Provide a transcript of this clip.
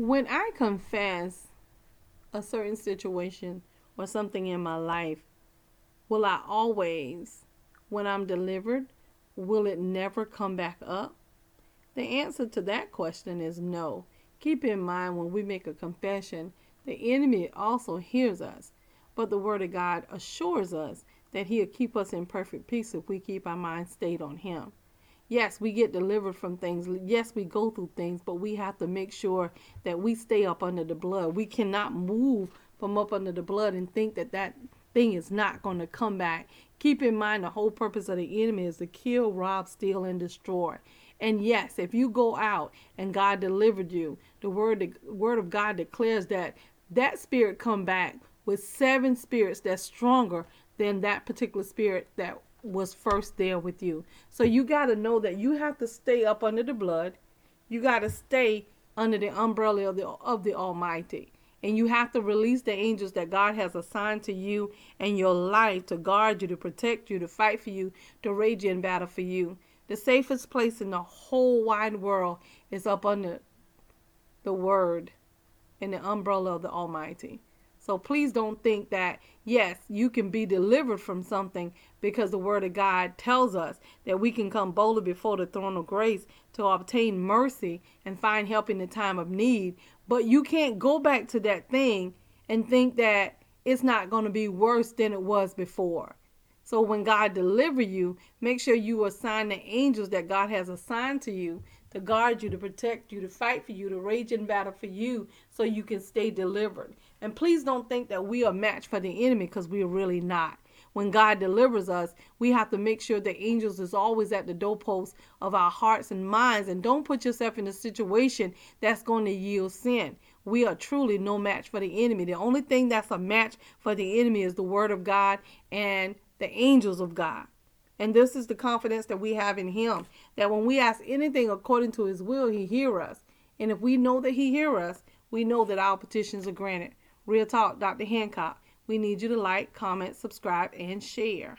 when I confess a certain situation or something in my life, will I always, when I'm delivered, will it never come back up? The answer to that question is no. Keep in mind when we make a confession, the enemy also hears us, but the Word of God assures us that He'll keep us in perfect peace if we keep our mind stayed on Him. Yes, we get delivered from things. Yes, we go through things, but we have to make sure that we stay up under the blood. We cannot move from up under the blood and think that that thing is not going to come back. Keep in mind the whole purpose of the enemy is to kill, rob, steal, and destroy. And yes, if you go out and God delivered you, the word the word of God declares that that spirit come back with seven spirits that's stronger than that particular spirit that was first there with you. So you got to know that you have to stay up under the blood. You got to stay under the umbrella of the of the Almighty. And you have to release the angels that God has assigned to you and your life to guard you, to protect you, to fight for you, to rage in battle for you. The safest place in the whole wide world is up under the Word and the umbrella of the Almighty. So please don't think that, yes, you can be delivered from something because the Word of God tells us that we can come boldly before the throne of grace to obtain mercy and find help in the time of need. But you can't go back to that thing and think that it's not going to be worse than it was before. So when God deliver you, make sure you assign the angels that God has assigned to you to guard you, to protect you, to fight for you, to rage in battle for you so you can stay delivered. And please don't think that we are matched for the enemy because we are really not. When God delivers us, we have to make sure the angels is always at the doorpost of our hearts and minds. And don't put yourself in a situation that's going to yield sin. We are truly no match for the enemy. The only thing that's a match for the enemy is the word of God and the angels of God. And this is the confidence that we have in him that when we ask anything according to his will, he hear us. And if we know that he hear us, we know that our petitions are granted. Real talk, Dr. Hancock. We need you to like, comment, subscribe, and share.